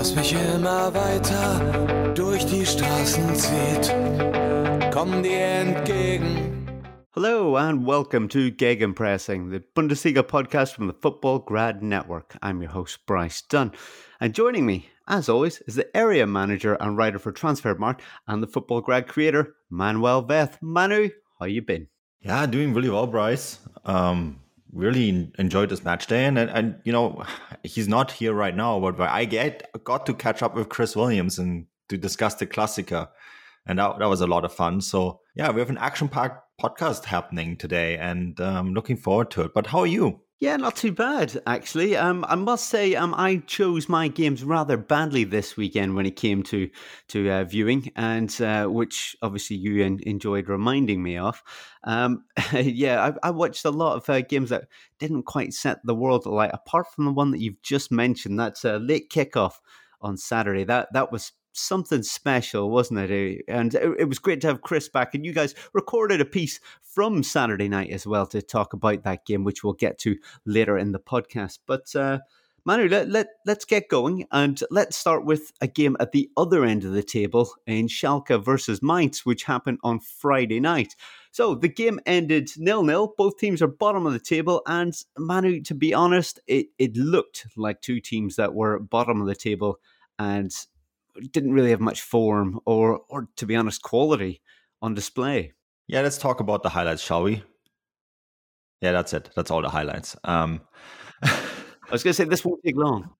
das mich immer weiter durch die Straßen zieht. Komm dir entgegen. Hello and welcome to Gegenpressing, the Bundesliga podcast from the Futbolgrad Network. I'm your host, Bryce Dunn. And joining me, as always, is the area manager and writer for Transfermarkt and the Futbolgrad creator, Manuel Veth. Manu, how you been? Yeah, doing really well, Bryce. Um, really enjoyed this match day, and, and you know he's not here right now, but I get got to catch up with Chris Williams and to discuss the Klassiker and that, that was a lot of fun. So yeah, we have an action-packed podcast happening today, and um, looking forward to it. But how are you? Yeah, not too bad actually. Um, I must say, um, I chose my games rather badly this weekend when it came to to uh, viewing, and uh, which obviously you en- enjoyed reminding me of. Um, yeah, I, I, watched a lot of uh, games that didn't quite set the world alight. Apart from the one that you've just mentioned, that's a late kickoff on Saturday. That that was something special, wasn't it? Eh, and it, was great to have Chris back. And you guys recorded a piece from Saturday night as well to talk about that game, which we'll get to later in the podcast. But uh, Manu, let, let, let's get going and let's start with a game at the other end of the table in Schalke versus Mainz, which happened on Friday night. So the game ended nil nil. Both teams are bottom of the table, and Manu, to be honest, it, it looked like two teams that were bottom of the table and didn't really have much form or, or to be honest, quality on display. Yeah, let's talk about the highlights, shall we? Yeah, that's it. That's all the highlights. Um, I was going to say this won't take long.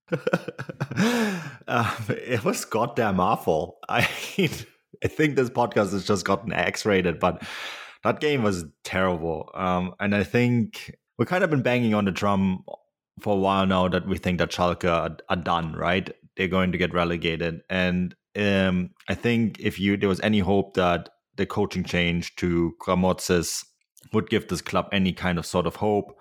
uh, it was goddamn awful. I mean, I think this podcast has just gotten X-rated, but that game was terrible. Um, and I think we've kind of been banging on the drum for a while now that we think that Schalke are, are done, right? They're going to get relegated. And um, I think if you there was any hope that the coaching change to Grammozis would give this club any kind of sort of hope,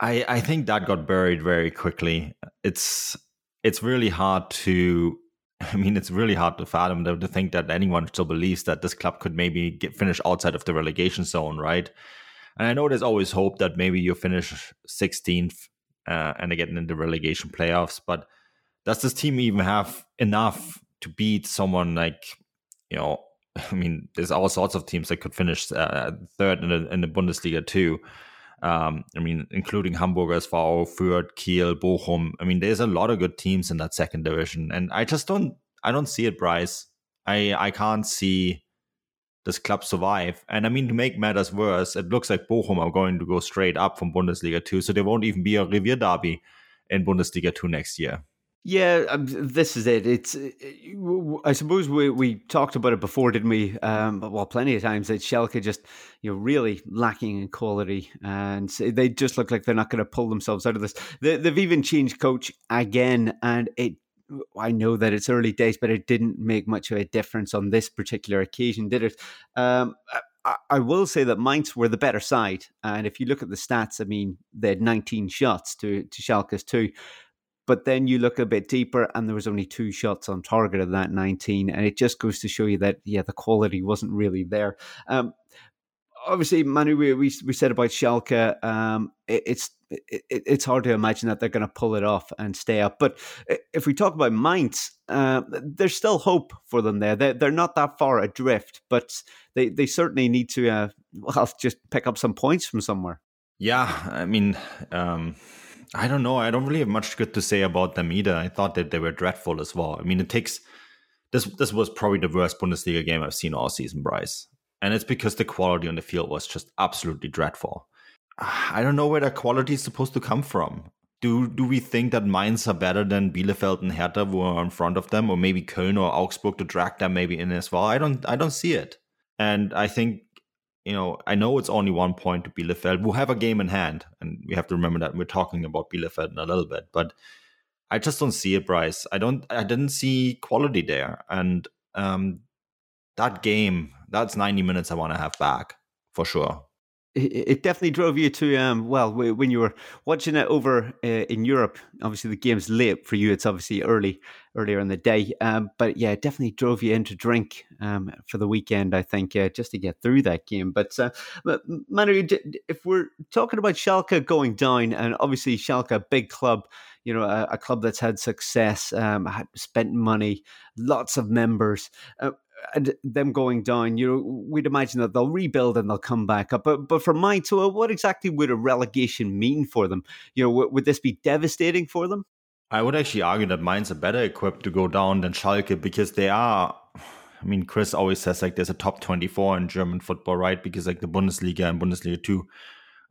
I I think that got buried very quickly. It's it's really hard to. I mean, it's really hard to fathom to, think that anyone still believes that this club could maybe get finish outside of the relegation zone, right? And I know there's always hope that maybe you finish 16th uh, and they get into relegation playoffs, but does this team even have enough to beat someone like you know I mean, there's all sorts of teams that could finish uh, third in the, in the Bundesliga too. Um, I mean, including Hamburg far, Fürth, Kiel, Bochum. I mean, there's a lot of good teams in that second division, and I just don't, I don't see it, Bryce. I, I can't see this club survive. And I mean, to make matters worse, it looks like Bochum are going to go straight up from Bundesliga two, so there won't even be a Revier derby in Bundesliga two next year. Yeah, um, this is it. It's, I suppose we, we talked about it before, didn't we? Um, well, plenty of times that Schalke just, you know, really lacking in quality, and they just look like they're not going to pull themselves out of this. They, they've even changed coach again, and it. I know that it's early days, but it didn't make much of a difference on this particular occasion, did it? Um, I, I will say that Mainz were the better side, and if you look at the stats, I mean, they had 19 shots to to Schalke's two. But then you look a bit deeper, and there was only two shots on target of that 19, and it just goes to show you that yeah, the quality wasn't really there. Um, obviously, Manu, we, we, we said about Schalke, um, it, it's it, it's hard to imagine that they're going to pull it off and stay up. But if we talk about Mainz, uh, there's still hope for them there. They're, they're not that far adrift, but they, they certainly need to uh, well just pick up some points from somewhere. Yeah, I mean. Um I don't know. I don't really have much good to say about them either. I thought that they were dreadful as well. I mean, it takes this. This was probably the worst Bundesliga game I've seen all season, Bryce, and it's because the quality on the field was just absolutely dreadful. I don't know where that quality is supposed to come from. Do do we think that Mainz are better than Bielefeld and Hertha who are in front of them, or maybe Köln or Augsburg to drag them maybe in as well? I don't I don't see it. And I think you know, I know it's only one point to Bielefeld. We'll have a game in hand, and we have to remember that we're talking about Bielefeld in a little bit. But I just don't see it, Bryce. I don't. I didn't see quality there, and um, that game, that's ninety minutes I want to have back for sure it definitely drove you to um, well when you were watching it over uh, in Europe. Obviously, the game's late for you; it's obviously early, earlier in the day. Um, but yeah, it definitely drove you into drink um, for the weekend. I think uh, just to get through that game. But, uh, but Manu, if we're talking about Schalke going down, and obviously Schalke, big club, you know, a, a club that's had success, um, spent money, lots of members. Uh, and them going down, you know, we'd imagine that they'll rebuild and they'll come back up. But but for Mainz, so what exactly would a relegation mean for them? You know, w- would this be devastating for them? I would actually argue that Mainz are better equipped to go down than Schalke because they are. I mean, Chris always says like there's a top 24 in German football, right? Because like the Bundesliga and Bundesliga 2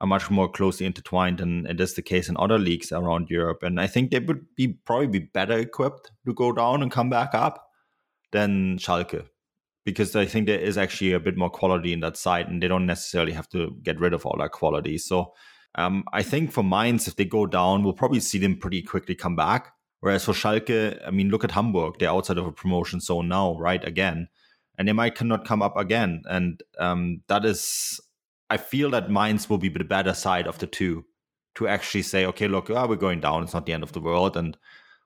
are much more closely intertwined than it is the case in other leagues around Europe. And I think they would be probably be better equipped to go down and come back up than Schalke because I think there is actually a bit more quality in that side, and they don't necessarily have to get rid of all that quality. So um, I think for Mainz, if they go down, we'll probably see them pretty quickly come back. Whereas for Schalke, I mean, look at Hamburg; they're outside of a promotion zone now, right? Again, and they might cannot come up again, and um, that is, I feel that Mainz will be the better side of the two to actually say, okay, look, oh, we're going down; it's not the end of the world, and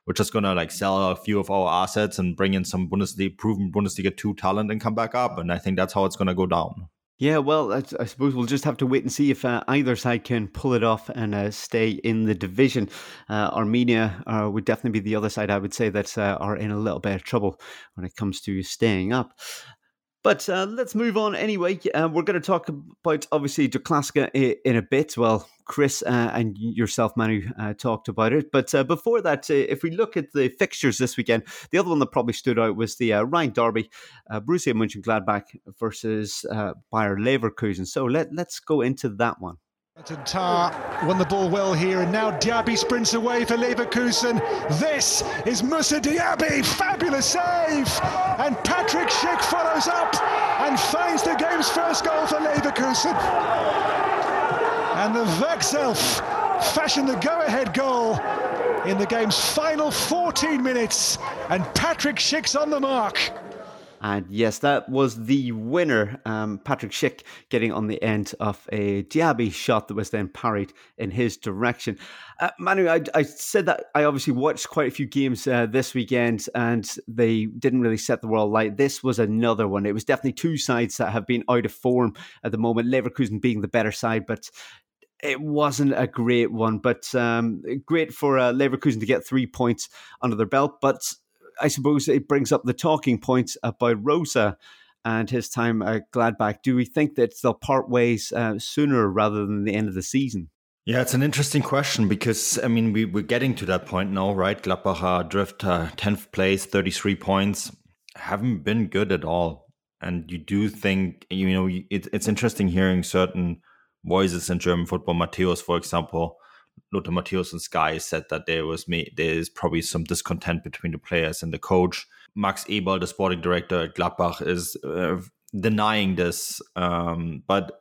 we're just gonna like sell a few of our assets and bring in some Bundesliga proven Bundesliga two talent and come back up. And I think that's how it's gonna go down. Yeah, well, I, suppose we'll just have to wait and see if uh, either side can pull it off and uh, stay in the division. Uh, Arminia uh, would definitely be the other side, I would say, that uh, are in a little bit of trouble when it comes to staying up. But uh, let's move on anyway. Uh, we're going to talk about obviously the Klassiker in a bit. Well, Chris uh, and yourself, Manu, uh, talked about it. But uh, before that, uh, if we look at the fixtures this weekend, the other one that probably stood out was the Rhine Derby, Borussia Mönchengladbach versus Bayer Leverkusen. So let, let's go into that one. Tah won the ball well here, and now Diaby sprints away for Leverkusen. This is Moussa Diaby, fabulous save! And Patrick Schick follows up and finds the game's first goal for Leverkusen. And the Werkself fashion the go-ahead goal in the game's final 14 minutes, and Patrick Schick's on the mark. And yes, that was the winner, um, Patrick Schick, getting on the end of a Diaby shot that was then parried in his direction. Uh, Manu, I, I, said that I obviously watched quite a few games uh, this weekend and they didn't really set the world light. This was another one. It was definitely two sides that have been out of form at the moment, Leverkusen being the better side, but it wasn't a great one, but um, great for uh, Leverkusen to get three points under their belt. But I suppose it brings up the talking points about Rose and his time at Gladbach. Do we think that they'll part ways uh, sooner rather than the end of the season? Yeah, it's an interesting question because I mean we we're getting to that point now, right? Gladbach drift uh, tenth place, thirty three points, haven't been good at all, and you do think you know it, it's interesting hearing certain voices in German football. Matthäus, for example, Lothar Matthäus and Sky said that there was me there's probably some discontent between the players and the coach. Max Eberl, the sporting director at Gladbach, is uh, denying this, um, but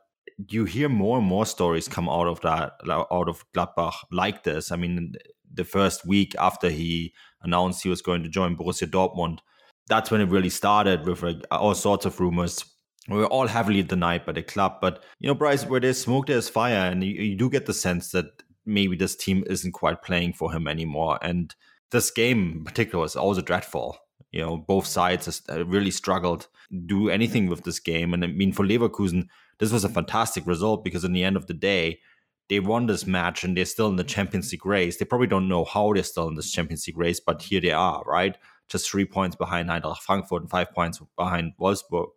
you hear more and more stories come out of that out of Gladbach like this. I mean, the first week after he announced he was going to join Borussia Dortmund, that's when it really started with like all sorts of rumors. We were all heavily denied by the club, but you know, Bryce, where there's smoke, there's fire, and you, you do get the sense that maybe this team isn't quite playing for him anymore. And this game in particular is also dreadful. You know, both sides uh, really struggled do anything with this game. And I mean, for Leverkusen, this was a fantastic result because in the end of the day, they won this match and they're still in the Champions League race. They probably don't know how they're still in this Champions League race, but here they are, right? Just three points behind Eintracht Frankfurt and five points behind Wolfsburg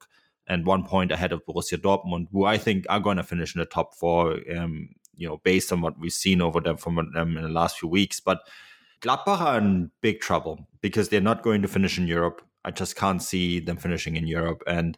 and one point ahead of Borussia Dortmund, who I think are going to finish in the top four um, you know, based on what we've seen over them from them in the last few weeks. But Gladbach are in big trouble because they're not going to finish in Europe. I just can't see them finishing in Europe. And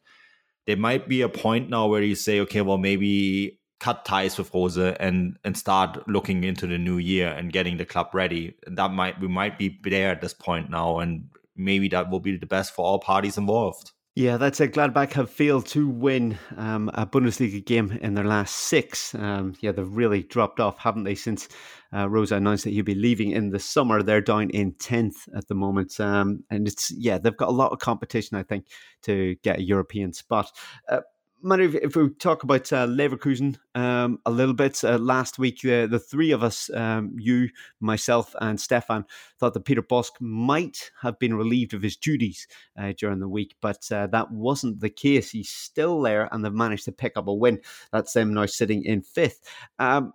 there might be a point now where you say, okay, well, maybe cut ties with Rose and and start looking into the new year and getting the club ready. That might we might be there at this point now, and maybe that will be the best for all parties involved. Yeah, that's a Gladbach have failed to win um, a Bundesliga game in their last six. Um, yeah, they've really dropped off, haven't they, since uh, Rose announced that he'll be leaving in the summer. They're down in 10th at the moment. Um, and it's, yeah, they've got a lot of competition, I think, to get a European spot. Uh, Manu, if we talk about uh, Leverkusen um, a little bit, uh, last week uh, the three of us, um, you, myself, and Stefan, thought that Peter Bosz might have been relieved of his duties uh, during the week, but uh, that wasn't the case. He's still there, and they've managed to pick up a win. That's them now sitting in fifth. Um,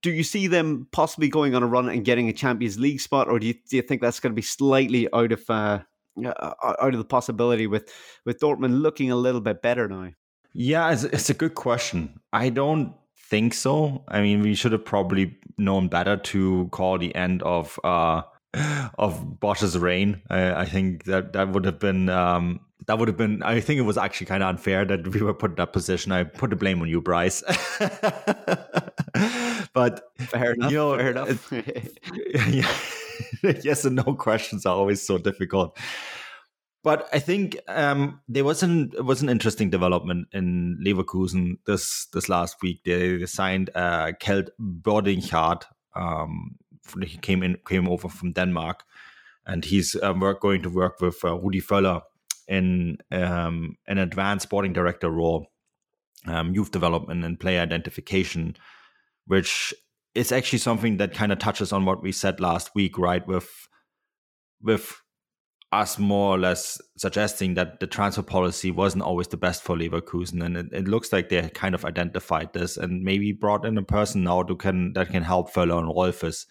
do you see them possibly going on a run and getting a Champions League spot, or do you, do you think that's going to be slightly out of uh, out of the possibility with with Dortmund looking a little bit better now? Yeah, it's, it's a good question. I don't think so. I mean, we should have probably known better to call the end of uh, of Bosz's reign. I, I, think that that would have been um, that would have been. I think it was actually kind of unfair that we were put in that position. I put the blame on you, Bryce. but fair enough. You know, fair enough. yeah, yes and no questions are always so difficult. But I think um, there was an was an interesting development in Leverkusen this this last week. They signed uh, Kjeld Bjørnstad. Um, he came in came over from Denmark, and he's um, work, going to work with uh, Rudi Völler in um, an advanced sporting director role, um, youth development and player identification, which is actually something that kind of touches on what we said last week, right? With with us more or less suggesting that the transfer policy wasn't always the best for Leverkusen, and it, it, looks like they kind of identified this and maybe brought in a person now who can that can help Völler and Rolfes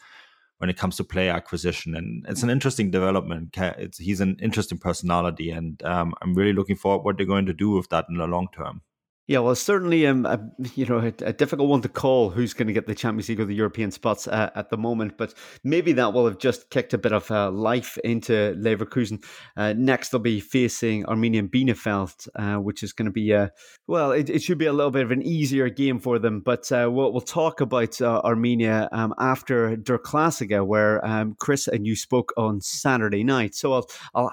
when it comes to player acquisition. And it's an interesting development. It's, he's an interesting personality, and um, I'm really looking forward what they're going to do with that in the long term. Yeah, well, certainly, um, a, you know, a, a, difficult one to call who's going to get the Champions League or the European spots uh, at the moment, but maybe that will have just kicked a bit of uh, life into Leverkusen. Uh, next, they'll be facing Arminia Bielefeld, uh, which is going to be a well, it, it, should be a little bit of an easier game for them. But uh, we'll, we'll, talk about uh, Arminia um, after Der Klassiker, where um, Chris and you spoke on Saturday night. So I'll, I'll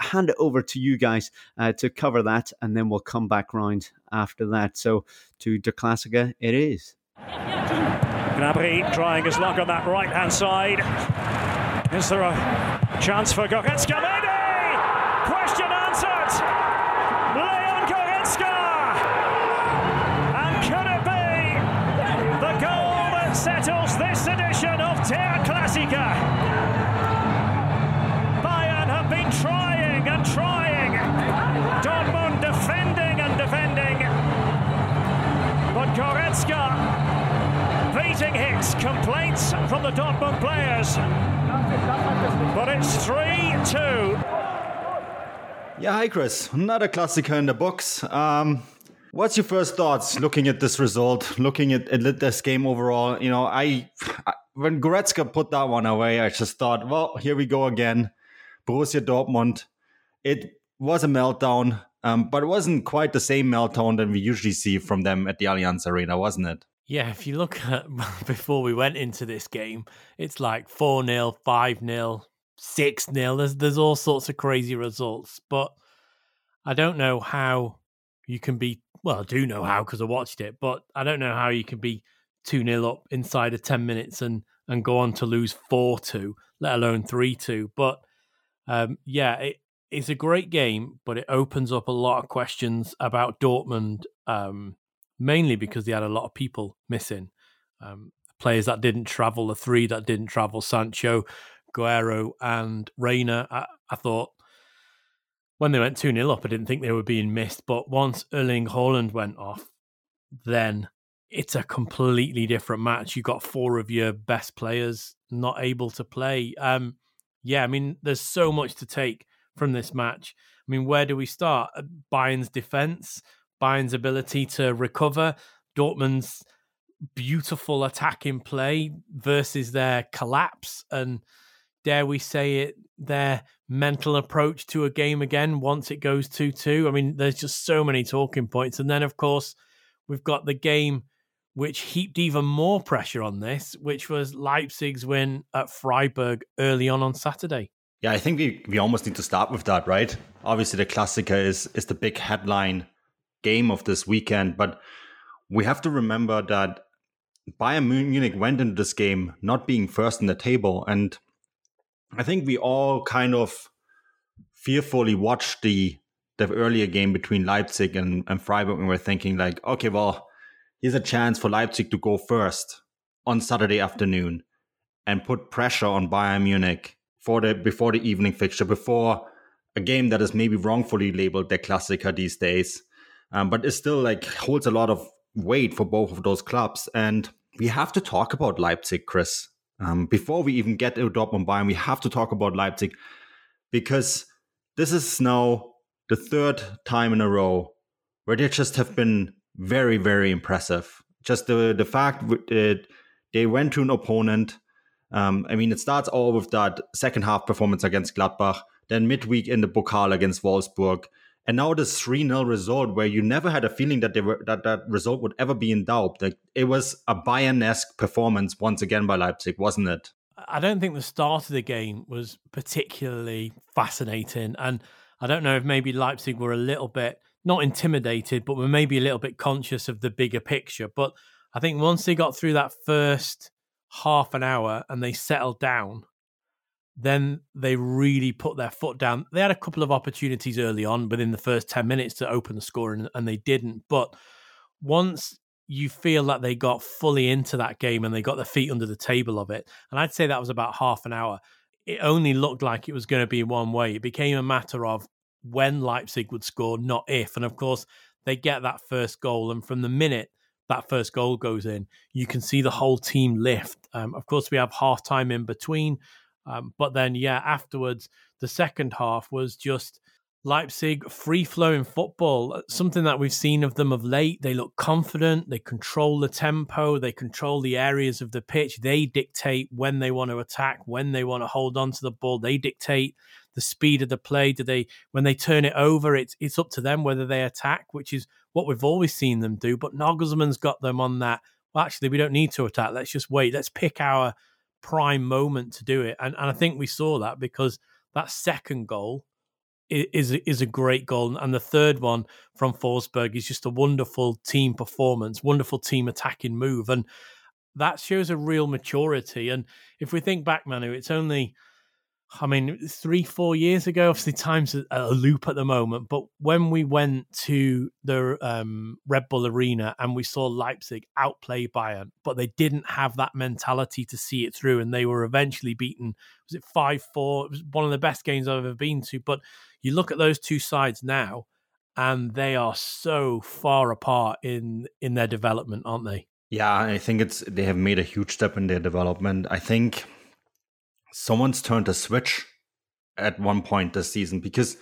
hand it over to you guys uh, to cover that, and then we'll come back round after that. So to De Klassiker, it is. Gnabry trying his luck on that right hand side. Is there a chance for Goretzka? Maybe! Question answered! Leon Goretzka! And could it be the goal that settles this edition of Der Klassiker? Goretzka beating Hitz, complaints from the Dortmund players. But it's 3 2. Yeah, hi Chris. Another Klassiker in the books. Um, what's your first thoughts looking at this result, looking at, at this game overall? You know, I, I when Goretzka put that one away, I just thought, well, here we go again. Borussia Dortmund. It was a meltdown. Um, but it wasn't quite the same meltdown than we usually see from them at the Allianz Arena, wasn't it? Yeah, if you look at before we went into this game, it's like 4 0, 5 0, 6 0. There's, there's all sorts of crazy results. But I don't know how you can be, well, I do know how because I watched it, but I don't know how you can be 2 0 up inside of 10 minutes and, and go on to lose 4 2, let alone 3 2. But um, yeah, it, it's a great game, but it opens up a lot of questions about Dortmund, um, mainly because they had a lot of people missing. Um, players that didn't travel, the three that didn't travel, Sancho, Guerreiro, and Reyna. I, I thought when they went 2 0 up, I didn't think they were being missed. But once Erling Haaland went off, then it's a completely different match. You got four of your best players not able to play. Um, yeah, I mean, there's so much to take from this match. I mean, where do we start? Uh, Bayern's defense, Bayern's ability to recover, Dortmund's beautiful attacking play versus their collapse, and dare we say it, their mental approach to a game again once it goes 2 2. I mean, there's just so many talking points. And then, of course, we've got the game which heaped even more pressure on this, which was Leipzig's win at Freiburg early on on Saturday. Yeah, I think we, we almost need to start with that, right? Obviously, the Klassiker is is the big headline game of this weekend, but we have to remember that Bayern Munich went into this game not being first in the table, and I think we all kind of fearfully watched the the earlier game between Leipzig and, and Freiburg, and we're thinking like, okay, well, here's a chance for Leipzig to go first on Saturday afternoon and put pressure on Bayern Munich for the before the evening fixture, before a game that is maybe wrongfully labeled the Klassiker these days, um, but it still like holds a lot of weight for both of those clubs. And we have to talk about Leipzig, Chris. Um, before we even get to Dortmund Bayern, we have to talk about Leipzig because this is now the third time in a row where they just have been very, very impressive. Just the the fact that they went to an opponent um, I mean, it starts all with that second half performance against Gladbach, then midweek in the Pokal against Wolfsburg, and now this 3 0 result where you never had a feeling that they were that that result would ever be in doubt. Like it was a Bayern esque performance once again by Leipzig, wasn't it? I don't think the start of the game was particularly fascinating. And I don't know if maybe Leipzig were a little bit not intimidated, but were maybe a little bit conscious of the bigger picture. But I think once they got through that first half an hour and they settled down, then they really put their foot down. They had a couple of opportunities early on within the first 10 minutes to open the score and, and they didn't. But once you feel that they got fully into that game and they got their feet under the table of it, and I'd say that was about half an hour, it only looked like it was going to be one way. It became a matter of when Leipzig would score, not if. And of course, they get that first goal. And from the minute that first goal goes in, you can see the whole team lift. Um, of course, we have half time in between, um, but then, yeah, afterwards, the second half was just Leipzig free flowing football, uh, something that we've seen of them of late. They look confident, they control the tempo, they control the areas of the pitch, they dictate when they want to attack, when they want to hold on to the ball, they dictate the speed of the play. Do they when they turn it over? It's it's up to them whether they attack, which is what we've always seen them do. But Nagelsmann's got them on that. Well, actually, we don't need to attack. Let's just wait. Let's pick our prime moment to do it. And and I think we saw that because that second goal is is a great goal, and the third one from Forsberg is just a wonderful team performance, wonderful team attacking move, and that shows a real maturity. And if we think back, Manu, it's only I mean, three, four years ago, obviously time's a, a loop at the moment, but when we went to the um, Red Bull Arena and we saw Leipzig outplay Bayern, but they didn't have that mentality to see it through, and they were eventually beaten. Was it 5 4? It was one of the best games I've ever been to. But you look at those two sides now, and they are so far apart in in their development, aren't they? Yeah, I think it's they have made a huge step in their development. I think someone's turned a switch at one point this season because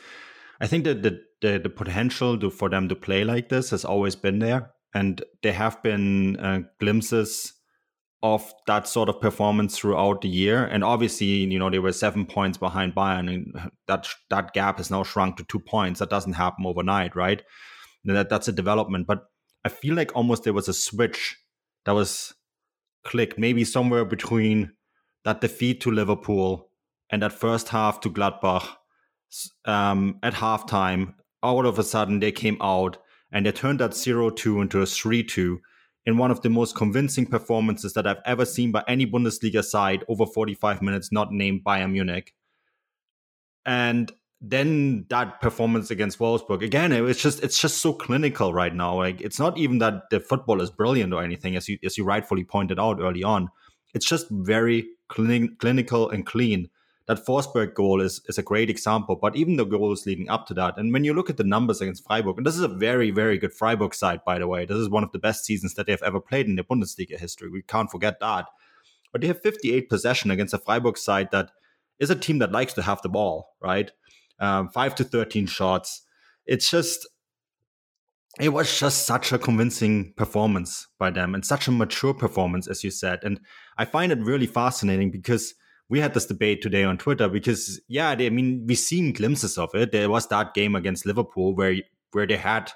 I think that the, the, the potential to, for them to play like this has always been there, and there have been uh, glimpses of that sort of performance throughout the year. And obviously, you know, they were seven points behind Bayern, and that that gap has now shrunk to two points. That doesn't happen overnight, right? That that's a development, but I feel like almost there was a switch that was clicked, maybe somewhere between that defeat to Liverpool and that first half to Gladbach um, at halftime, all of a sudden they came out and they turned that 0 2 into a 3 2 in one of the most convincing performances that I've ever seen by any Bundesliga side over 45 minutes, not named Bayern Munich. And then that performance against Wolfsburg again, it was just it's just so clinical right now. Like it's not even that the football is brilliant or anything, as you as you rightfully pointed out early on. It's just very clin- clinical and clean. That Forsberg goal is, is a great example, but even the goals leading up to that. And when you look at the numbers against Freiburg, and this is a very, very good Freiburg side, by the way, this is one of the best seasons that they've ever played in their Bundesliga history. We can't forget that. But they have 58 possession against a Freiburg side that is a team that likes to have the ball, right? Um, 5 to 13 shots. It's just it was just such a convincing performance by them and such a mature performance, as you said. And I find it really fascinating because we had this debate today on Twitter because, yeah, they, I mean, we've seen glimpses of it. There was that game against Liverpool where, where they had,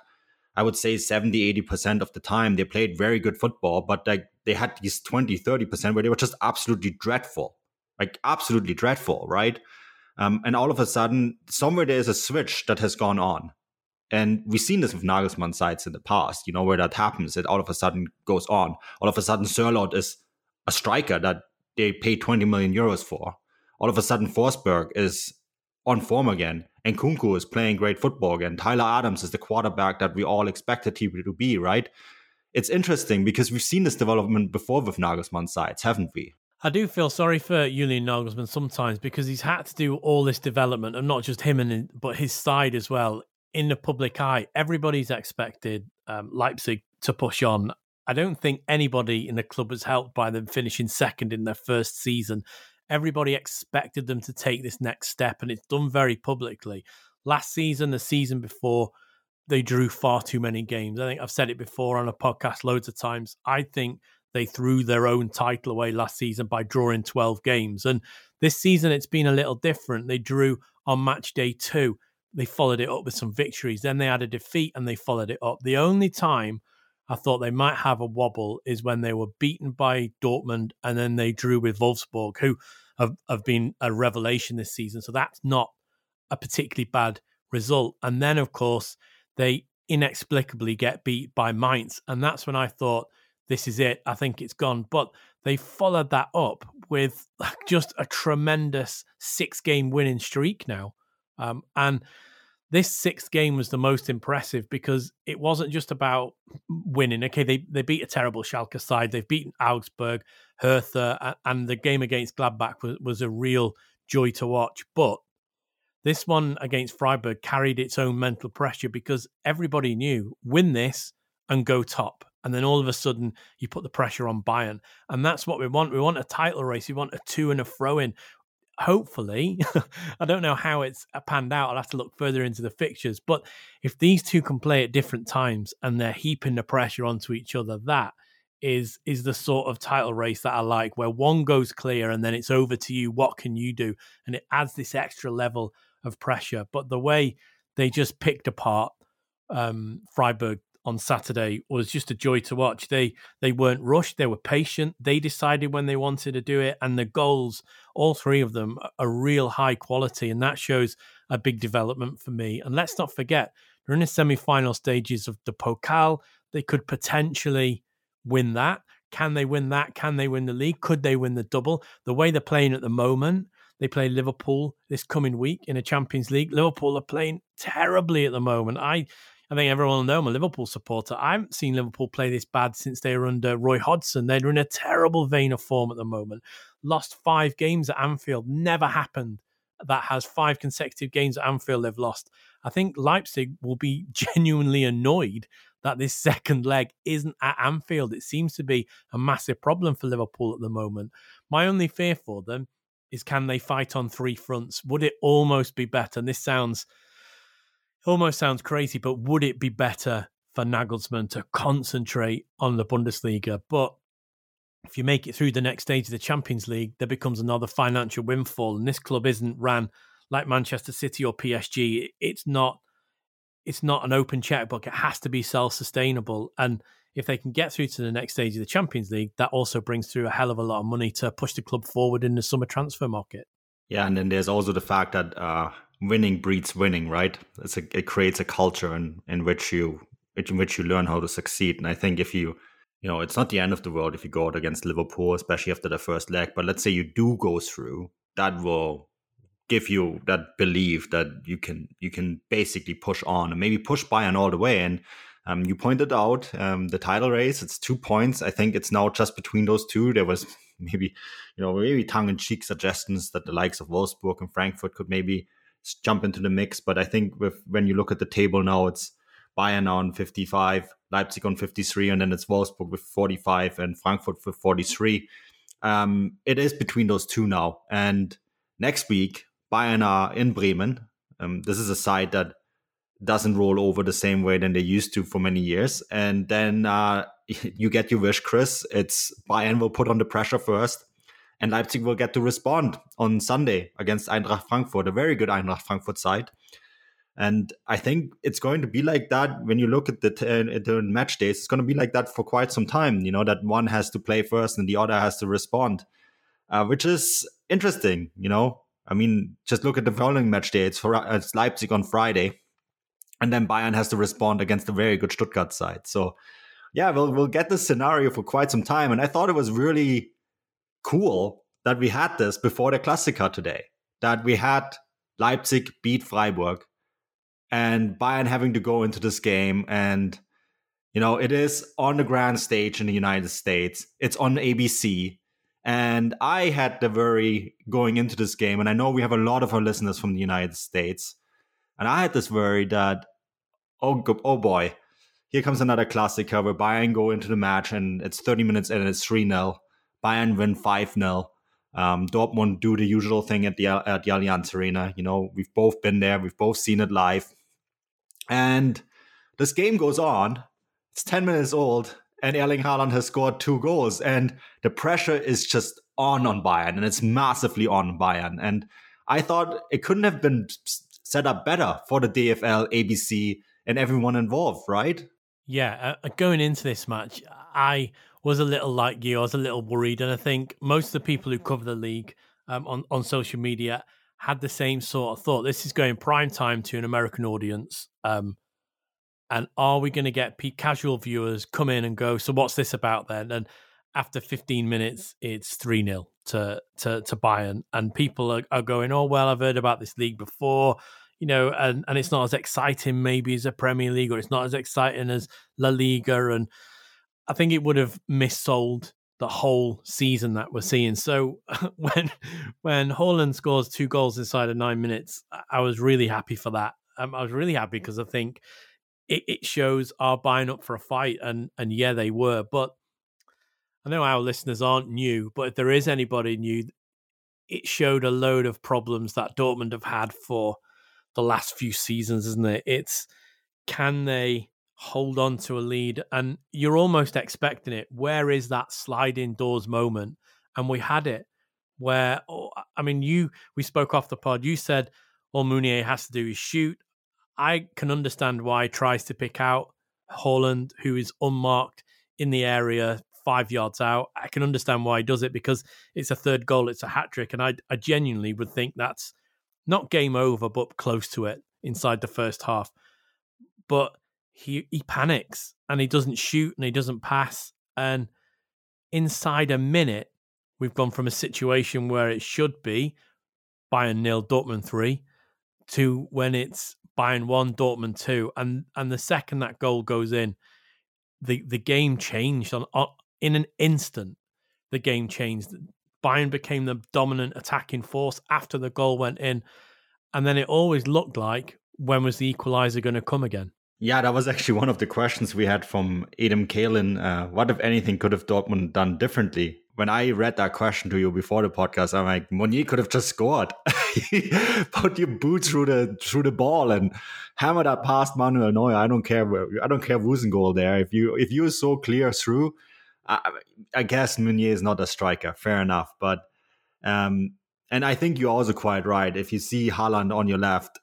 I would say 70, 80% of the time they played very good football, but like they had these 20, 30% where they were just absolutely dreadful, like absolutely dreadful, right? Um, and all of a sudden, somewhere there's a switch that has gone on. And we've seen this with Nagelsmann sides in the past, you know, where that happens, it all of a sudden goes on. All of a sudden, Sørloth is a striker that they pay 20 million euros for. All of a sudden, Forsberg is on form again. And Nkunku is playing great football again. Tyler Adams is the quarterback that we all expected him to be, right? It's interesting because we've seen this development before with Nagelsmann sides, haven't we? I do feel sorry for Julian Nagelsmann sometimes because he's had to do all this development, and not just him, and but his side as well in the public eye. Everybody's expected um, Leipzig to push on. I don't think anybody in the club was helped by them finishing second in their first season. Everybody expected them to take this next step, and it's done very publicly. Last season, the season before, they drew far too many games. I think I've said it before on a podcast loads of times. I think they threw their own title away last season by drawing 12 games. And this season, it's been a little different. They drew on match day two. They followed it up with some victories. Then they had a defeat and they followed it up. The only time I thought they might have a wobble is when they were beaten by Dortmund and then they drew with Wolfsburg, who have, have been a revelation this season. So that's not a particularly bad result. And then, of course, they inexplicably get beat by Mainz. And that's when I thought, this is it. I think it's gone. But they followed that up with just a tremendous six game winning streak now. Um, and this sixth game was the most impressive because it wasn't just about winning. Okay, they, they beat a terrible Schalke side. They've beaten Augsburg, Hertha, and the game against Gladbach was, was a real joy to watch. But this one against Freiburg carried its own mental pressure because everybody knew win this and go top. And then all of a sudden, you put the pressure on Bayern. And that's what we want. We want a title race. We want a two and a throw in. Hopefully, I don't know how it's panned out. I'll have to look further into the fixtures. But if these two can play at different times and they're heaping the pressure onto each other, that is is the sort of title race that I like, where one goes clear and then it's over to you. What can you do? And it adds this extra level of pressure. But the way they just picked apart um, Freiburg on Saturday was just a joy to watch. They they weren't rushed. They were patient. They decided when they wanted to do it, and the goals, all three of them, are real high quality, and that shows a big development for me. And let's not forget, they're in the semi-final stages of the Pokal. They could potentially win that. Can they win that? Can they win the league? Could they win the double? The way they're playing at the moment, they play Liverpool this coming week in a Champions League. Liverpool are playing terribly at the moment. I I think everyone will know I'm a Liverpool supporter. I haven't seen Liverpool play this bad since they were under Roy Hodgson. They're in a terrible vein of form at the moment. Lost five games at Anfield. Never happened. That has five consecutive games at Anfield they've lost. I think Leipzig will be genuinely annoyed that this second leg isn't at Anfield. It seems to be a massive problem for Liverpool at the moment. My only fear for them is can they fight on three fronts? Would it almost be better? And this sounds almost sounds crazy, but would it be better for Nagelsmann to concentrate on the Bundesliga? But if you make it through the next stage of the Champions League, there becomes another financial windfall. And this club isn't ran like Manchester City or PSG. It's not it's not an open checkbook. It has to be self-sustainable. And if they can get through to the next stage of the Champions League, that also brings through a hell of a lot of money to push the club forward in the summer transfer market. Yeah, and then there's also the fact that uh, winning breeds winning, right? A, it creates a culture in, in which you in which you learn how to succeed. And I think if you you know, it's not the end of the world if you go out against Liverpool, especially after the first leg. But let's say you do go through, that will give you that belief that you can you can basically push on and maybe push Bayern all the way. And um, you pointed out um, the title race; it's two points. I think it's now just between those two. There was maybe, you know, maybe tongue-in-cheek suggestions that the likes of Wolfsburg and Frankfurt could maybe jump into the mix. But I think with when you look at the table now, it's Bayern on 55, Leipzig on 53, and then it's Wolfsburg with 45 and Frankfurt with 43. Um, it is between those two now. And next week, Bayern are in Bremen. Um, this is a side that doesn't roll over the same way than they used to for many years. And then uh, you get your wish, Chris. It's Bayern will put on the pressure first, and Leipzig will get to respond on Sunday against Eintracht Frankfurt, a very good Eintracht Frankfurt side. And I think it's going to be like that when you look at the, t- at the match days. It's going to be like that for quite some time. You know that one has to play first and the other has to respond, uh, which is interesting. You know, I mean, just look at the following match day. It's for it's Leipzig on Friday, and then Bayern has to respond against a very good Stuttgart side. So, yeah, we'll we'll get this scenario for quite some time. And I thought it was really cool that we had this before the Klassiker today. That we had Leipzig beat Freiburg, and Bayern having to go into this game and. You know, it is on the grand stage in the United States. It's on ABC and I had the worry going into this game, and I know we have a lot of our listeners from the United States, and I had this worry that, oh, oh boy, here comes another Klassiker where Bayern go into the match and it's 30 minutes in and it's 3 0. Bayern win 5 0. Um, Dortmund do the usual thing at the, at the Allianz Arena. You know, we've both been there, we've both seen it live. And this game goes on. It's 10 minutes old, and Erling Haaland has scored two goals, and the pressure is just on on Bayern, and it's massively on Bayern. And I thought it couldn't have been set up better for the DFL, ABC, and everyone involved, right? Yeah, uh, going into this match, I was a little like you. I was a little worried, and I think most of the people who cover the league um, on on social media had the same sort of thought. This is going prime time to an American audience. Um, and are we going to get casual viewers come in and go, so what's this about then? And after 15 minutes, it's 3 0 to, to, to Bayern. And people are, are going, oh, well, I've heard about this league before, you know, and, and it's not as exciting maybe as a Premier League or it's not as exciting as La Liga. And I think it would have missold the whole season that we're seeing. So when when Haaland scores two goals inside of nine minutes, I was really happy for that. Um, I was really happy because I think it, it shows are buying up for a fight, and and yeah, they were. But I know our listeners aren't new, but if there is anybody new, it showed a load of problems that Dortmund have had for the last few seasons, isn't it? It's can they hold on to a lead, and you're almost expecting it. Where is that sliding doors moment? And we had it. Where oh, I mean, you we spoke off the pod. You said all Meunier has to do is shoot. I can understand why he tries to pick out Haaland, who is unmarked in the area five yards out. I can understand why he does it because it's a third goal, it's a hat trick, and I, I genuinely would think that's not game over, but close to it inside the first half. But he he panics and he doesn't shoot and he doesn't pass, and inside a minute, we've gone from a situation where it should be Bayern nil, Dortmund three, to when it's Bayern one, Dortmund two, and and the second that goal goes in, the the game changed on, on in an instant. The game changed. Bayern became the dominant attacking force after the goal went in, and then it always looked like when was the equaliser going to come again? Yeah, that was actually one of the questions we had from Adam Kalin. Uh, what, if anything, could have Dortmund done differently? when I read that question to you before the podcast, I'm like, Meunier could have just scored. Put your boot through the through the ball and hammer that past Manuel Neuer. I don't care. Where, I don't care who's in goal there. If you if you're so clear through, I, I guess Meunier is not a striker. Fair enough, but um, and I think you're also quite right. If you see Haaland on your left,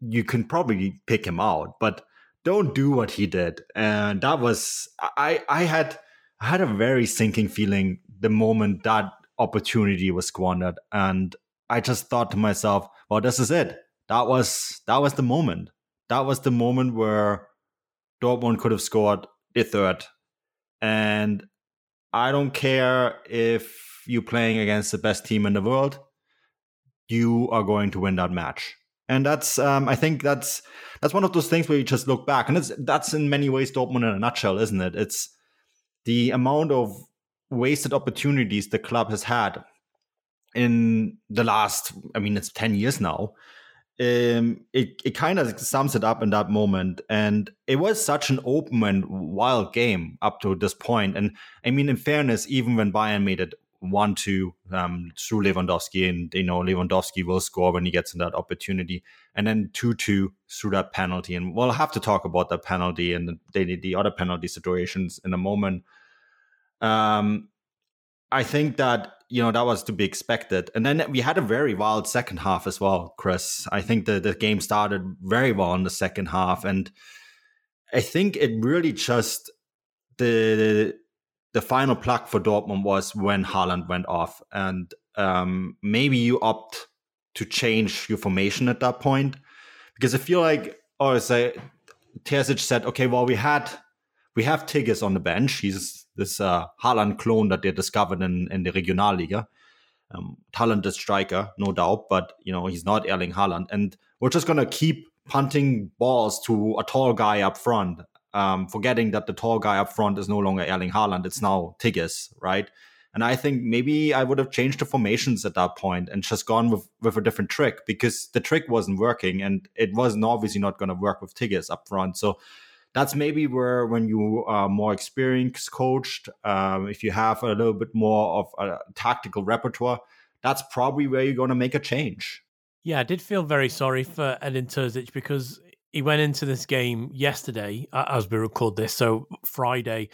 you can probably pick him out, but don't do what he did. And that was I I had. I had a very sinking feeling the moment that opportunity was squandered. And I just thought to myself, well, this is it. That was that was the moment. That was the moment where Dortmund could have scored the third. And I don't care if you're playing against the best team in the world, you are going to win that match. And that's um, I think that's that's one of those things where you just look back. And it's that's in many ways Dortmund in a nutshell, isn't it? It's the amount of wasted opportunities the club has had in the last, I mean, it's 10 years now. Um, it, it kind of sums it up in that moment. And it was such an open and wild game up to this point. And I mean, in fairness, even when Bayern made it 1 2 um, through Lewandowski, and you know, Lewandowski will score when he gets in that opportunity, and then 2 2 through that penalty. And we'll have to talk about that penalty and the, the other penalty situations in a moment. Um, I think that you know that was to be expected, and then we had a very wild second half as well, Chris. I think the the game started very well in the second half, and I think it really just the the final plug for Dortmund was when Haaland went off, and um, maybe you opt to change your formation at that point because I feel like, or say, Terzic said, okay, well, we had we have Tigges on the bench. He's this uh, Haaland clone that they discovered in, in the Regionalliga. Um, talented striker, no doubt, but you know he's not Erling Haaland, and we're just gonna keep punting balls to a tall guy up front, um, forgetting that the tall guy up front is no longer Erling Haaland; it's now Tigges, right? And I think maybe I would have changed the formations at that point and just gone with, with a different trick because the trick wasn't working and it wasn't obviously not going to work with Tigges up front. So that's maybe where when you are more experienced coached, um, if you have a little bit more of a tactical repertoire, that's probably where you're going to make a change. Yeah, I did feel very sorry for Edin Terzic because he went into this game yesterday as we record this, so Friday,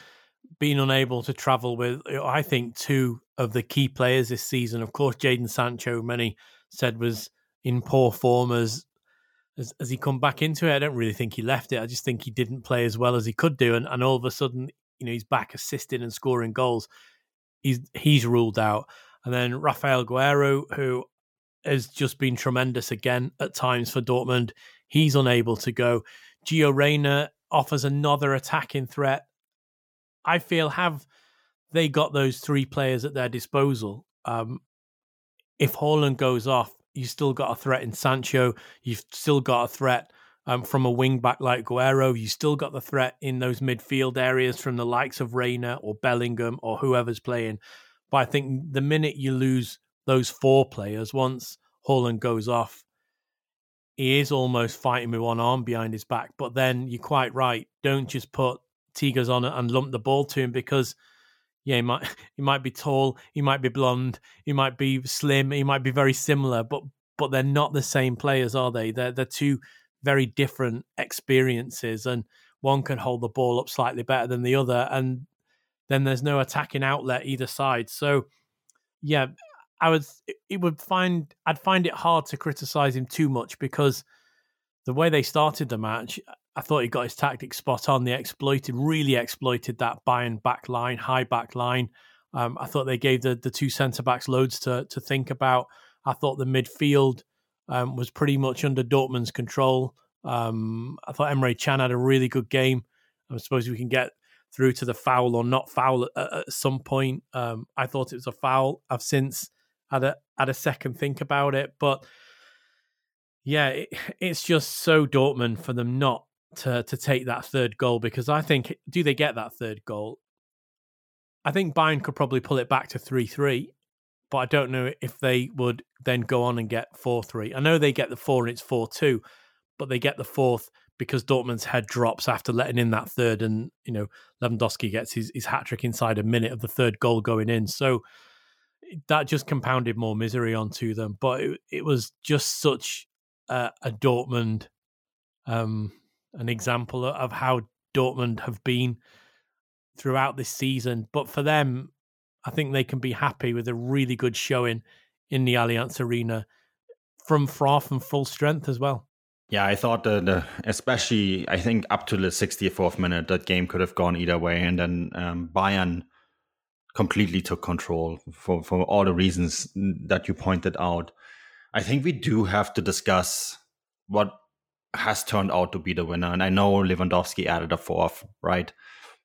being unable to travel with, uh, I think, two of the key players this season. Of course, Jadon Sancho, many said was in poor form as, as as he come back into it. I don't really think he left it. I just think he didn't play as well as he could do, and, and all of a sudden, you know, he's back assisting and scoring goals. He's he's ruled out, and then Raphaël Guerreiro, who has just been tremendous again at times for Dortmund. He's unable to go. Gio Reyna offers another attacking threat I feel have they got those three players at their disposal. Um, if Haaland goes off, you've still got a threat in Sancho. You've still got a threat um, from a wing back like Guerreiro. You still got the threat in those midfield areas from the likes of Reyna or Bellingham or whoever's playing. But I think the minute you lose those four players, once Haaland goes off, he is almost fighting with one arm behind his back. But then you're quite right. Don't just put Tigges on it and lump the ball to him because yeah, he might he might be tall, he might be blonde, he might be slim, he might be very similar, but but they're not the same players, are they? They're they're two very different experiences, and one can hold the ball up slightly better than the other, and then there's no attacking outlet either side. So yeah, I would it would find I'd find it hard to criticize him too much because the way they started the match, I thought he got his tactics spot on. They exploited, really exploited that Bayern back line, high back line. Um, I thought they gave the, the two centre backs loads to to think about. I thought the midfield um, was pretty much under Dortmund's control. Um, I thought Emre Can had a really good game. I suppose we can get through to the foul or not foul at, at some point. Um, I thought it was a foul. I've since had a had a second think about it, but yeah, it, it's just so Dortmund for them not to to take that third goal because I think do they get that third goal? I think Bayern could probably pull it back to three three, but I don't know if they would then go on and get four three. I know they get the four and it's four two, but they get the fourth because Dortmund's head drops after letting in that third, and you know Lewandowski gets his, his hat trick inside a minute of the third goal going in. So that just compounded more misery onto them. But it, it was just such a, a Dortmund um, an example of how Dortmund have been throughout this season. But for them, I think they can be happy with a really good showing in the Allianz Arena from far from full strength as well. Yeah, I thought that, especially, I think up to the 64th minute, that game could have gone either way. And then um, Bayern completely took control for, for all the reasons that you pointed out. I think we do have to discuss what has turned out to be the winner. And I know Lewandowski added a fourth, right?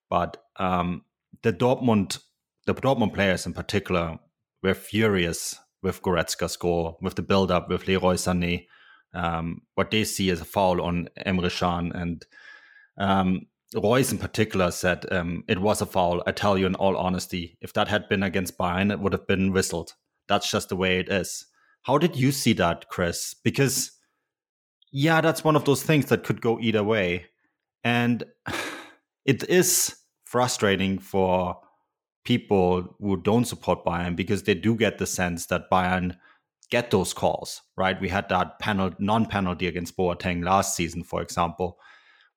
But um, the Dortmund, the Dortmund players in particular, were furious with Goretzka's score, with the build-up, with Leroy Sané, um, what they see as a foul on Emre Can. And um, Reus in particular said um, it was a foul. I tell you in all honesty, if that had been against Bayern, it would have been whistled. That's just the way it is. How did you see that, Chris? Because yeah, that's one of those things that could go either way. And it is frustrating for people who don't support Bayern because they do get the sense that Bayern get those calls, right? We had that non-penalty against Boateng last season, for example.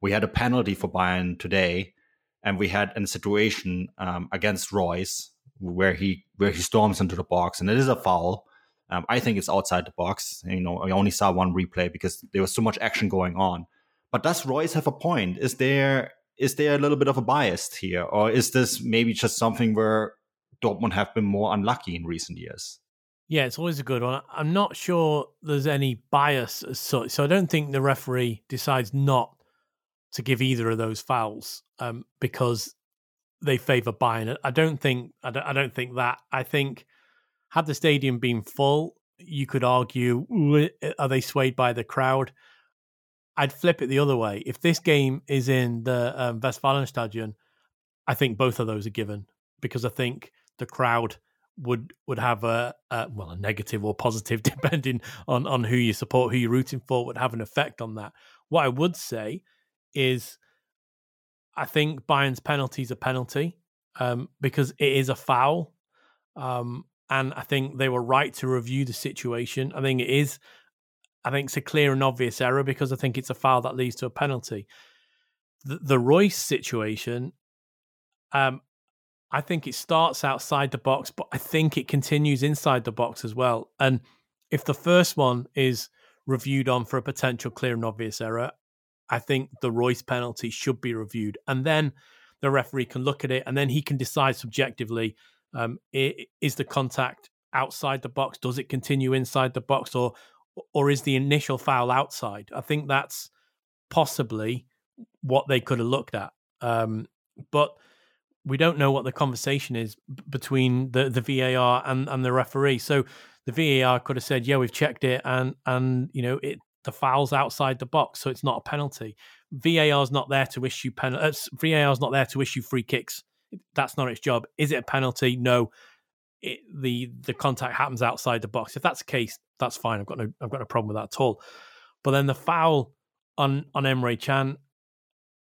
We had a penalty for Bayern today, and we had a situation um, against Reus where he where he storms into the box, and it is a foul. Um, I think it's outside the box. You know, I only saw one replay because there was so much action going on. But does Reus have a point? Is there is there a little bit of a bias here, or is this maybe just something where Dortmund have been more unlucky in recent years? Yeah, it's always a good one. I'm not sure there's any bias as such, so I don't think the referee decides not to give either of those fouls um, because they favour Bayern. I don't think I don't, I don't think that. I think had the stadium been full, you could argue are they swayed by the crowd? I'd flip it the other way. If this game is in the um, Westfalenstadion, I think both of those are given because I think the crowd would would have a, a, well a negative or positive depending on on who you support, who you're rooting for, would have an effect on that. What I would say is, I think Bayern's penalty is a penalty um, because it is a foul, um, and I think they were right to review the situation. I think it is. I think it's a clear and obvious error because I think it's a foul that leads to a penalty. The, the Reus situation, um, I think it starts outside the box, but I think it continues inside the box as well. And if the first one is reviewed on for a potential clear and obvious error, I think the Reus penalty should be reviewed. And then the referee can look at it and then he can decide subjectively um, is the contact outside the box? Does it continue inside the box? Or, or is the initial foul outside? I think that's possibly what they could have looked at. Um, but we don't know what the conversation is between the, the VAR and, and the referee. So the VAR could have said, "Yeah, we've checked it, and and you know it the foul's outside the box, so it's not a penalty." VAR's not there to issue pen. Uh, VAR's not there to issue free kicks. That's not its job. Is it a penalty? No. It, the the contact happens outside the box. If that's the case, that's fine. I've got no I've got no problem with that at all. But then the foul on on Emre Can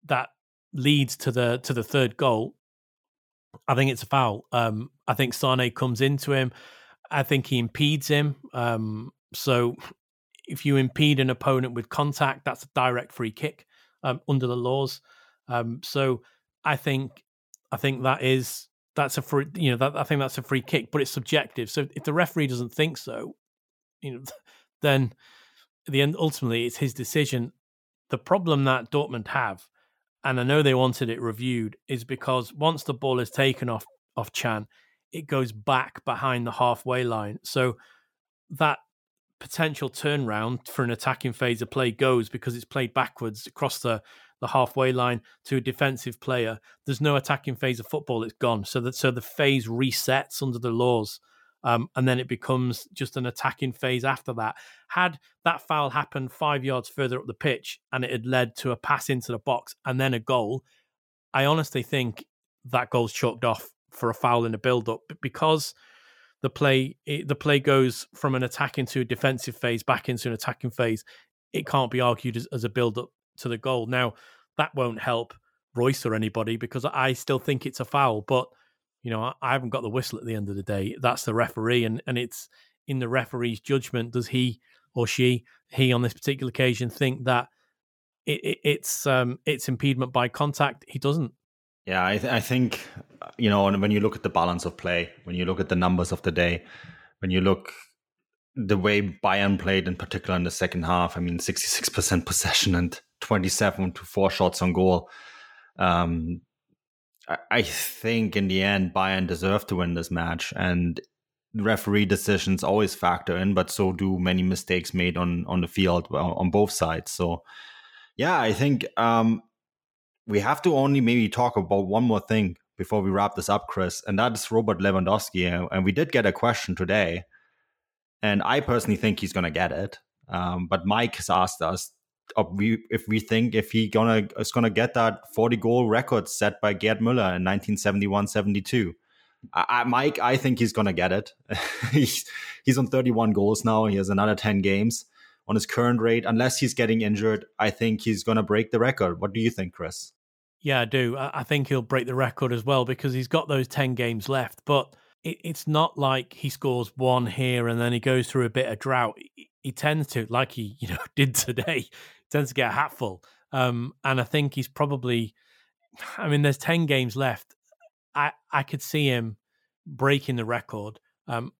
that leads to the to the third goal I think it's a foul. Um, I think Sane comes into him. I think he impedes him. Um, so if you impede an opponent with contact, that's a direct free kick um, under the laws. Um, so I think I think that is that's a free you know that, I think that's a free kick, but it's subjective. So if the referee doesn't think so, you know, then the end ultimately it's his decision. The problem that Dortmund have and I know they wanted it reviewed, is because once the ball is taken off off Can, it goes back behind the halfway line. So that potential turnaround for an attacking phase of play goes because it's played backwards across the, the halfway line to a defensive player. There's no attacking phase of football; it's gone. So that so the phase resets under the laws. Um, and then it becomes just an attacking phase after that. Had that foul happened five yards further up the pitch and it had led to a pass into the box and then a goal, I honestly think that goal's chalked off for a foul in a build-up because the play it, the play goes from an attack into a defensive phase back into an attacking phase. It can't be argued as, as a build-up to the goal. Now that won't help Reus or anybody because I still think it's a foul, but you know, I, I haven't got the whistle at the end of the day. That's the referee, and and it's in the referee's judgment. Does he or she, he on this particular occasion, think that it, it, it's um, it's impediment by contact? He doesn't. Yeah, I, th- I think you know and when you look at the balance of play, when you look at the numbers of the day, when you look the way Bayern played in particular in the second half. I mean, sixty six percent possession and twenty seven to four shots on goal. Um, I think in the end, Bayern deserved to win this match, and referee decisions always factor in, but so do many mistakes made on on the field on both sides. So, yeah, I think um, we have to only maybe talk about one more thing before we wrap this up, Chris, and that is Robert Lewandowski. And we did get a question today, and I personally think he's going to get it. Um, but Mike has asked us we if we think if he gonna is gonna get that 40 goal record set by Gerd Müller in 1971-72. I, I, Mike, I think he's gonna get it. he's he's on 31 goals now. He has another 10 games on his current rate. Unless he's getting injured, I think he's gonna break the record. What do you think, Chris? Yeah, I do. I think he'll break the record as well because he's got those 10 games left. But it, it's not like he scores one here and then he goes through a bit of drought. He, he tends to, like he you know did today, tends to get a hatful. Um, and I think he's probably, I mean, there's 10 games left. I, I could see him breaking the record. Um,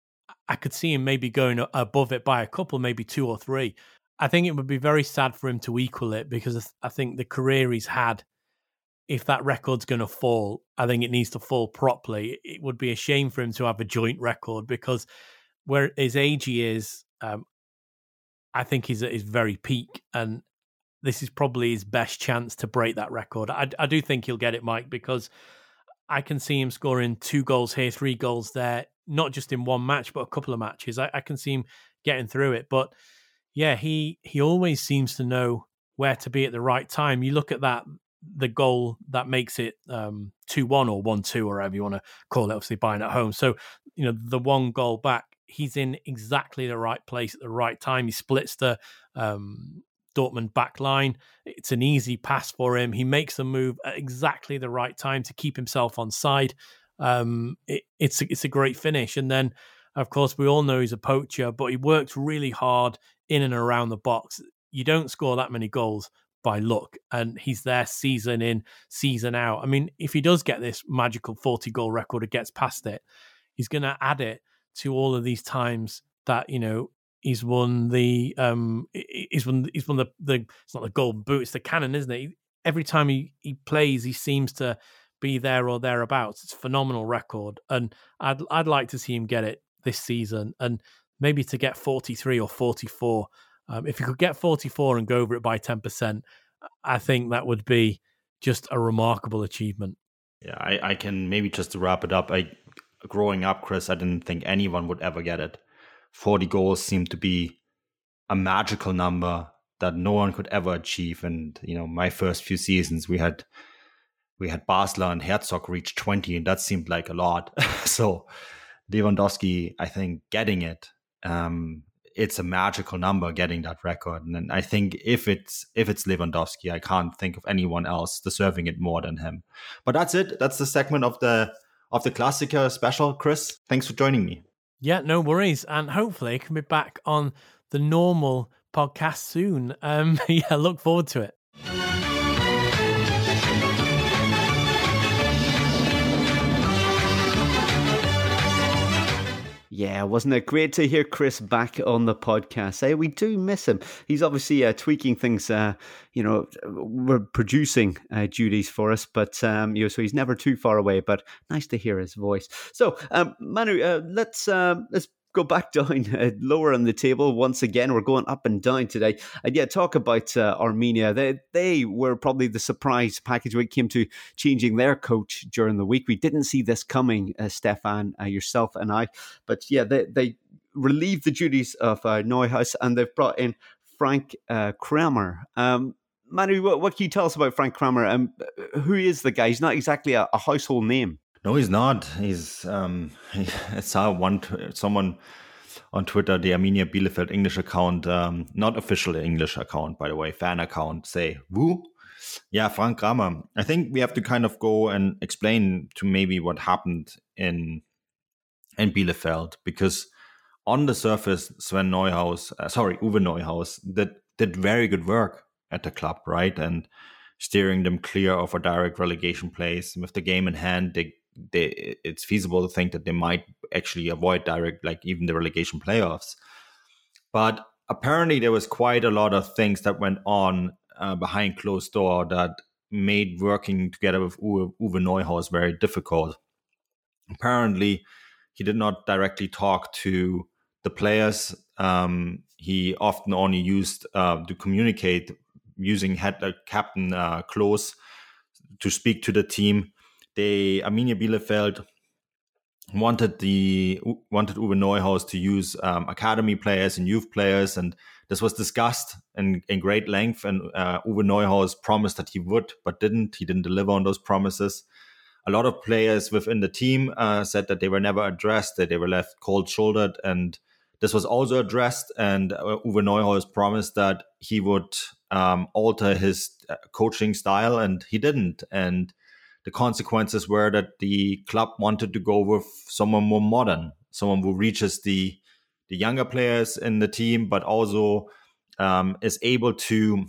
I could see him maybe going above it by a couple, maybe two or three. I think it would be very sad for him to equal it because I think the career he's had, if that record's going to fall, I think it needs to fall properly. It would be a shame for him to have a joint record because where his age he is, um, I think he's at his very peak, and this is probably his best chance to break that record. I, I do think he'll get it, Mike, because I can see him scoring two goals here, three goals there, not just in one match, but a couple of matches. I, I can see him getting through it. But yeah, he he always seems to know where to be at the right time. You look at that the goal that makes it um, two one or one two or whatever you want to call it. Obviously, Bayern at home, so you know the one goal back, he's in exactly the right place at the right time. He splits the um, Dortmund back line. It's an easy pass for him. He makes the move at exactly the right time to keep himself on side. Um, it, it's it's a great finish, and then of course we all know he's a poacher, but he works really hard in and around the box. You don't score that many goals by luck, and he's there season in, season out. I mean, if he does get this magical forty goal record or gets past it, he's going to add it to all of these times that you know he's won the um he's won he's won the the it's not the golden boot it's the cannon isn't it every time he he plays he seems to be there or thereabouts it's a phenomenal record and i'd i'd like to see him get it this season and maybe to get 43 or 44 um, if you could get 44 and go over it by 10% i think that would be just a remarkable achievement yeah i i can maybe just to wrap it up i growing up chris i didn't think anyone would ever get it 40 goals seemed to be a magical number that no one could ever achieve. And you know, my first few seasons, we had we had Basler and Herzog reach 20, and that seemed like a lot. so Lewandowski, I think, getting it, um, it's a magical number getting that record. And I think if it's if it's Lewandowski, I can't think of anyone else deserving it more than him. But that's it. That's the segment of the of the Klassiker special. Chris, thanks for joining me. Yeah, no worries. And hopefully, I can be back on the normal podcast soon. Um, yeah, look forward to it. Yeah, wasn't it great to hear Chris back on the podcast? Hey, we do miss him. He's obviously uh, tweaking things. Uh, you know, we're producing uh, duties for us, but um, you know, so he's never too far away. But nice to hear his voice. So, um, Manu, uh, let's um, let's go back down uh, lower on the table once again. We're going up and down today. And yeah, talk about uh, Arminia. They they were probably the surprise package when it came to changing their coach during the week. We didn't see this coming, uh, Stefan, uh, yourself and I. But yeah, they they relieved the duties of uh, Neuhaus and they've brought in Frank uh, Kramer. Um, Manu, what, what, can you tell us about Frank Kramer? Um, who is the guy? He's not exactly a, a household name. No, he's not. He's um, I saw one someone on Twitter, the Arminia Bielefeld English account, um, not official English account, by the way, fan account, say woo. Yeah, Frank Kramer. I think we have to kind of go and explain to maybe what happened in in Bielefeld because on the surface, Sven Neuhaus, uh, sorry, Uwe Neuhaus, did did very good work at the club, right? And steering them clear of a direct relegation place with the game in hand. They they it's feasible to think that they might actually avoid direct like even the relegation playoffs. But apparently there was quite a lot of things that went on uh, behind closed door that made working together with Uwe, Uwe Neuhaus very difficult. Apparently he did not directly talk to the players. Um, he often only used uh, to communicate using head uh, captain uh, to speak to the team they Arminia Bielefeld wanted the wanted Uwe Neuhaus to use um, academy players and youth players, and this was discussed in, in great length. And uh, Uwe Neuhaus promised that he would, but didn't. He didn't deliver on those promises. A lot of players within the team uh, said that they were never addressed, that they were left cold shouldered, and this was also addressed. And uh, Uwe Neuhaus promised that he would um, alter his uh, coaching style, and he didn't. And the consequences were that the club wanted to go with someone more modern, someone who reaches the the younger players in the team, but also um, is able to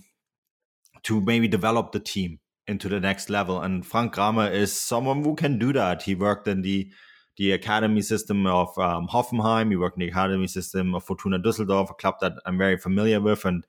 to maybe develop the team into the next level. And Frank Kramer is someone who can do that. He worked in the the academy system of um, Hoffenheim. He worked in the academy system of Fortuna Düsseldorf, a club that I'm very familiar with, and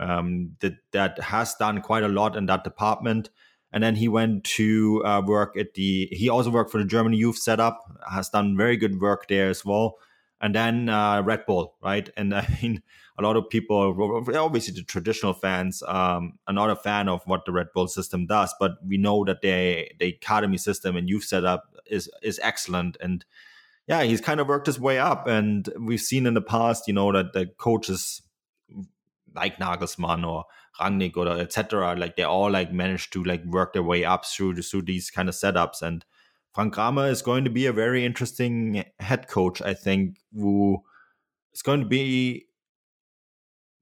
um, that that has done quite a lot in that department and then he went to uh, work at the he also worked for the german youth setup has done very good work there as well and then uh, Red Bull, right? And I mean, a lot of people, obviously the traditional fans, um, are not a fan of what the Red Bull system does, but we know that they the academy system and youth setup is is excellent. And yeah, he's kind of worked his way up, and we've seen in the past, you know, that the coaches like Nagelsmann or Rangnick or uh, etc. Like they all like managed to like work their way up through through these kind of setups and Frank Kramer is going to be a very interesting head coach, I think, who is going to be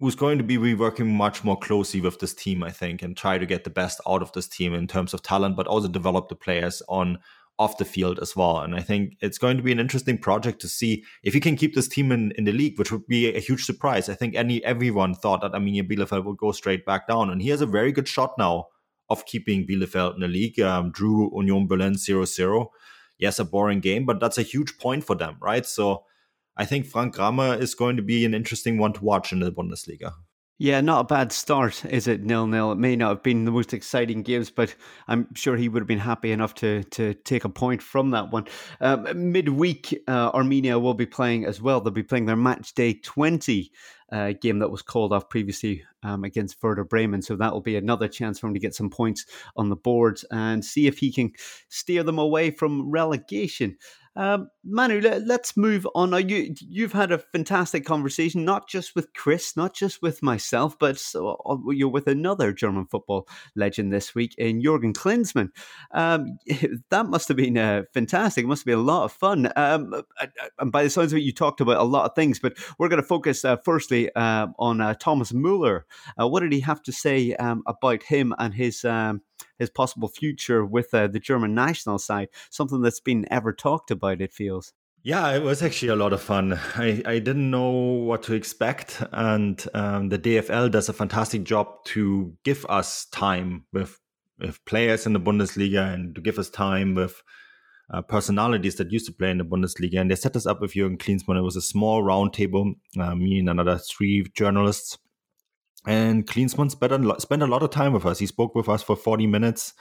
who's going to be working much more closely with this team, I think, and try to get the best out of this team in terms of talent, but also develop the players on off the field as well. And I think it's going to be an interesting project to see if he can keep this team in, in the league, which would be a huge surprise. I think any everyone thought that Arminia Bielefeld would go straight back down, and he has a very good shot now of keeping Bielefeld in the league. Um, drew Union Berlin 0 0. Yes, a boring game, but that's a huge point for them, right? So I think Frank Kramer is going to be an interesting one to watch in the Bundesliga. Yeah, not a bad start, is it? Nil nil. It may not have been the most exciting games, but I'm sure he would have been happy enough to to take a point from that one. Um, midweek, uh, Arminia will be playing as well. They'll be playing their match day twenty uh, game that was called off previously um, against Werder Bremen. So that will be another chance for him to get some points on the board and see if he can steer them away from relegation. Um, Manu, let, us move on. You you've had a fantastic conversation, not just with Chris, not just with myself, but so, uh, you're with another German football legend this week in Jurgen Klinsmann. Um, that must have been uh, fantastic. It must have been a lot of fun. Um, uh, uh, and by the sounds of it, you talked about a lot of things, but we're going to focus uh, firstly uh, on Thomas Muller. what did he have to say um, about him and his? Um, his possible future with uh, the German national side, something that's been ever talked about, it feels. Yeah, it was actually a lot of fun. I, I didn't know what to expect. And um, the DFL does a fantastic job to give us time with, with players in the Bundesliga and to give us time with uh, personalities that used to play in the Bundesliga. And they set us up with Jürgen Klinsmann. It was a small roundtable, uh, me and another three journalists. And Klinsmann spent a, spent a lot of time with us. He spoke with us for 40 minutes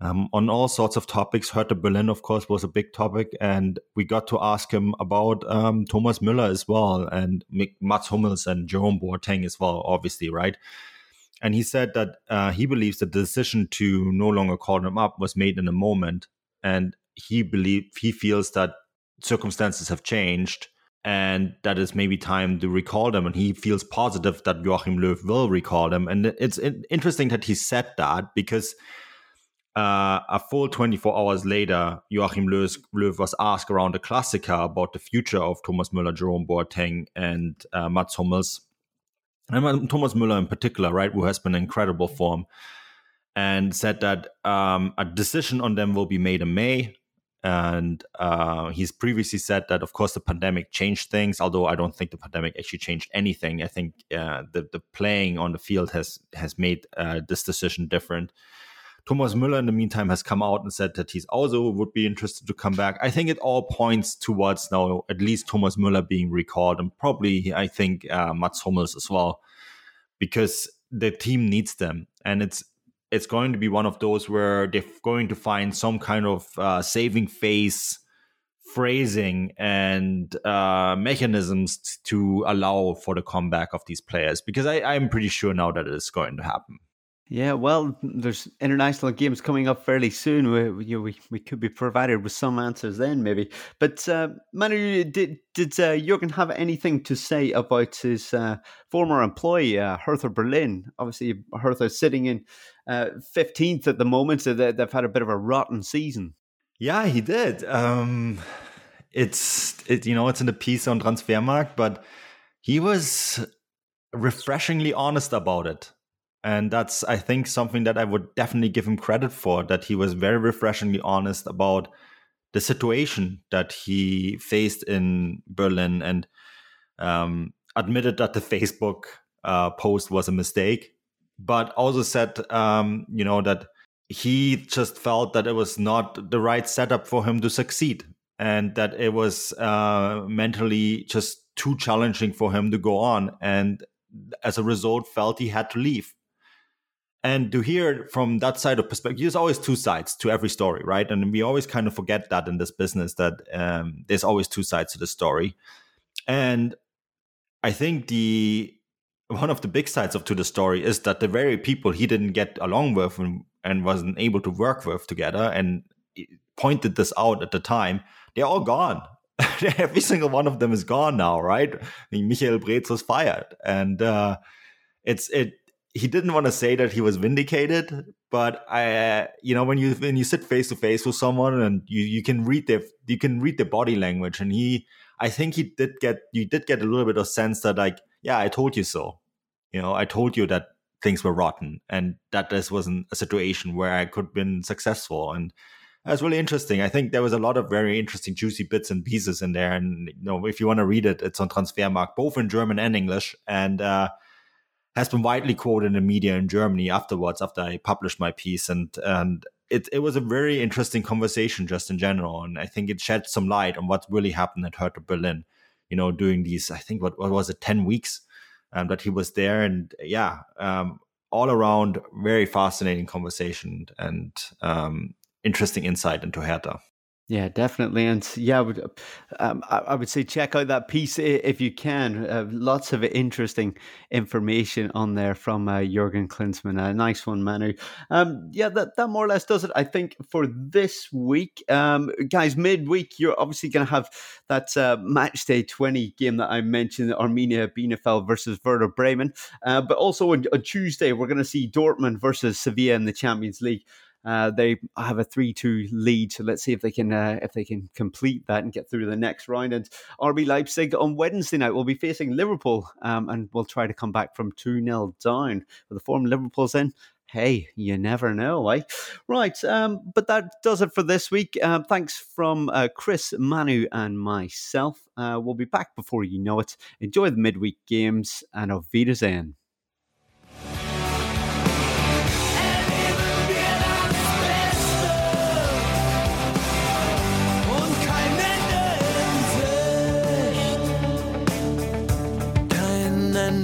um, on all sorts of topics. Hertha Berlin, of course, was a big topic. And we got to ask him about um, Thomas Müller as well, and Mats Hummels and Jerome Boateng as well, obviously, right? And he said that uh, he believes that the decision to no longer call them up was made in a moment. And he believe he feels that circumstances have changed and that is maybe time to recall them. And he feels positive that Joachim Löw will recall them. And it's interesting that he said that because uh, a full 24 hours later, Joachim Löw, Löw was asked around the Klassiker about the future of Thomas Müller, Jerome Boateng, and uh, Mats Hummels. And Thomas Müller in particular, right, who has been in incredible form, and said that um, a decision on them will be made in May and uh, he's previously said that, of course, the pandemic changed things. Although I don't think the pandemic actually changed anything. I think uh, the the playing on the field has has made uh, this decision different. Thomas Müller, in the meantime, has come out and said that he's also would be interested to come back. I think it all points towards now at least Thomas Müller being recalled, and probably I think uh, Mats Hummels as well, because the team needs them, and it's it's going to be one of those where they're going to find some kind of uh, saving face phrasing and uh, mechanisms to allow for the comeback of these players because I, I'm pretty sure now that it is going to happen. Yeah, well, there's international games coming up fairly soon. We, we, we could be provided with some answers then, maybe. But uh, Manu, did did uh, Jurgen have anything to say about his uh, former employee, uh, Hertha Berlin? Obviously, Hertha sitting in uh, fifteenth at the moment, so they, have had a bit of a rotten season. Yeah, he did. Um, it's it, you know it's in the piece on Transfermarkt, but he was refreshingly honest about it and that's i think something that i would definitely give him credit for that he was very refreshingly honest about the situation that he faced in berlin and um, admitted that the facebook uh, post was a mistake but also said um, you know that he just felt that it was not the right setup for him to succeed and that it was uh, mentally just too challenging for him to go on. And as a result felt he had to leave and to hear from that side of perspective there's always two sides to every story right and we always kind of forget that in this business that um, there's always two sides to the story And I think the one of the big sides of to the story is that the very people he didn't get along with and, and wasn't able to work with together and pointed this out at the time, they're all gone. Every single one of them is gone now, right? I mean, Michael Preetz was fired, and uh, it's it. He didn't want to say that he was vindicated, but I, uh, you know, when you when you sit face to face with someone and you you can read their you can read their body language, and he, I think he did get you did get a little bit of sense that like, yeah, I told you so. You know, I told you that things were rotten and that this wasn't a situation where I could have been successful. And that's really interesting. I think there was a lot of very interesting, juicy bits and pieces in there. And you know, if you want to read it, it's on Transfermarkt, both in German and English, and uh, has been widely quoted in the media in Germany afterwards, after I published my piece. And and it it was a very interesting conversation just in general, and I think it shed some light on what really happened at Hertha Berlin. You know, during these, I think what what was it, ten weeks um, that he was there, and yeah, um, all around very fascinating conversation and um, interesting insight into Hertha. Yeah, definitely, and yeah, I would, um, I, would say check out that piece if you can. Uh, lots of interesting information on there from uh, Jurgen Klinsmann. A nice one, Manu. Um, yeah, that, that more or less does it. I think for this week, um, guys. Midweek, you're obviously going to have that uh, match day twenty game that I mentioned: Arminia Bielefeld versus Werder Bremen. Uh, but also on, on Tuesday, we're going to see Dortmund versus Sevilla in the Champions League. Uh, they have a three-two lead, so let's see if they can uh, if they can complete that and get through the next round. And RB Leipzig on Wednesday night will be facing Liverpool, um, and will try to come back from two 0 down. With the form Liverpool's in, hey, you never know, eh? Right, um, but that does it for this week. Uh, thanks from uh, Chris, Manu, and myself. Uh, we'll be back before you know it. Enjoy the midweek games, and auf Wiedersehen.